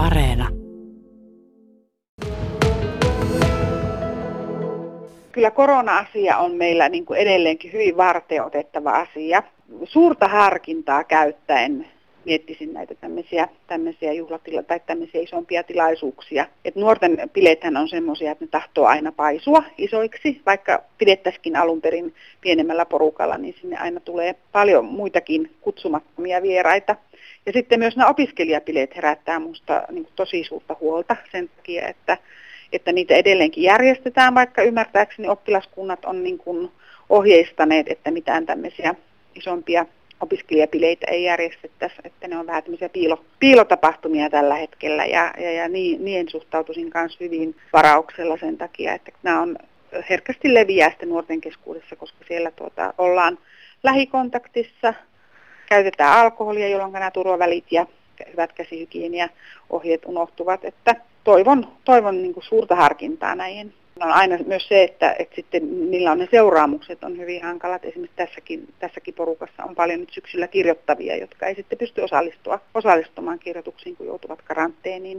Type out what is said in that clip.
Areena. Kyllä korona-asia on meillä niin kuin edelleenkin hyvin varteotettava asia. Suurta harkintaa käyttäen miettisin näitä tämmöisiä, tämmöisiä juhlatila- tai tämmöisiä isompia tilaisuuksia. Et nuorten bileethän on semmoisia, että ne tahtoo aina paisua isoiksi, vaikka pidettäisikin alun perin pienemmällä porukalla, niin sinne aina tulee paljon muitakin kutsumattomia vieraita. Ja sitten myös nämä opiskelijapileet herättää minusta niin tosi suurta huolta sen takia, että, että niitä edelleenkin järjestetään, vaikka ymmärtääkseni oppilaskunnat on niin kuin ohjeistaneet, että mitään tämmöisiä isompia opiskelijapileitä ei järjestettäisi, että ne on vähän tämmöisiä piilo, piilotapahtumia tällä hetkellä. Ja, ja, ja niin, niin suhtautuisin myös hyvin varauksella sen takia, että nämä on herkästi leviää sitten nuorten keskuudessa, koska siellä tuota, ollaan lähikontaktissa, käytetään alkoholia, jolloin nämä turvavälit ja hyvät käsihygienia-ohjeet unohtuvat, että toivon, toivon niin suurta harkintaa näihin on aina myös se, että, että sitten millä on ne seuraamukset on hyvin hankalat. Esimerkiksi tässäkin, tässäkin porukassa on paljon nyt syksyllä kirjoittavia, jotka ei sitten pysty osallistua, osallistumaan kirjoituksiin, kun joutuvat karanteeniin.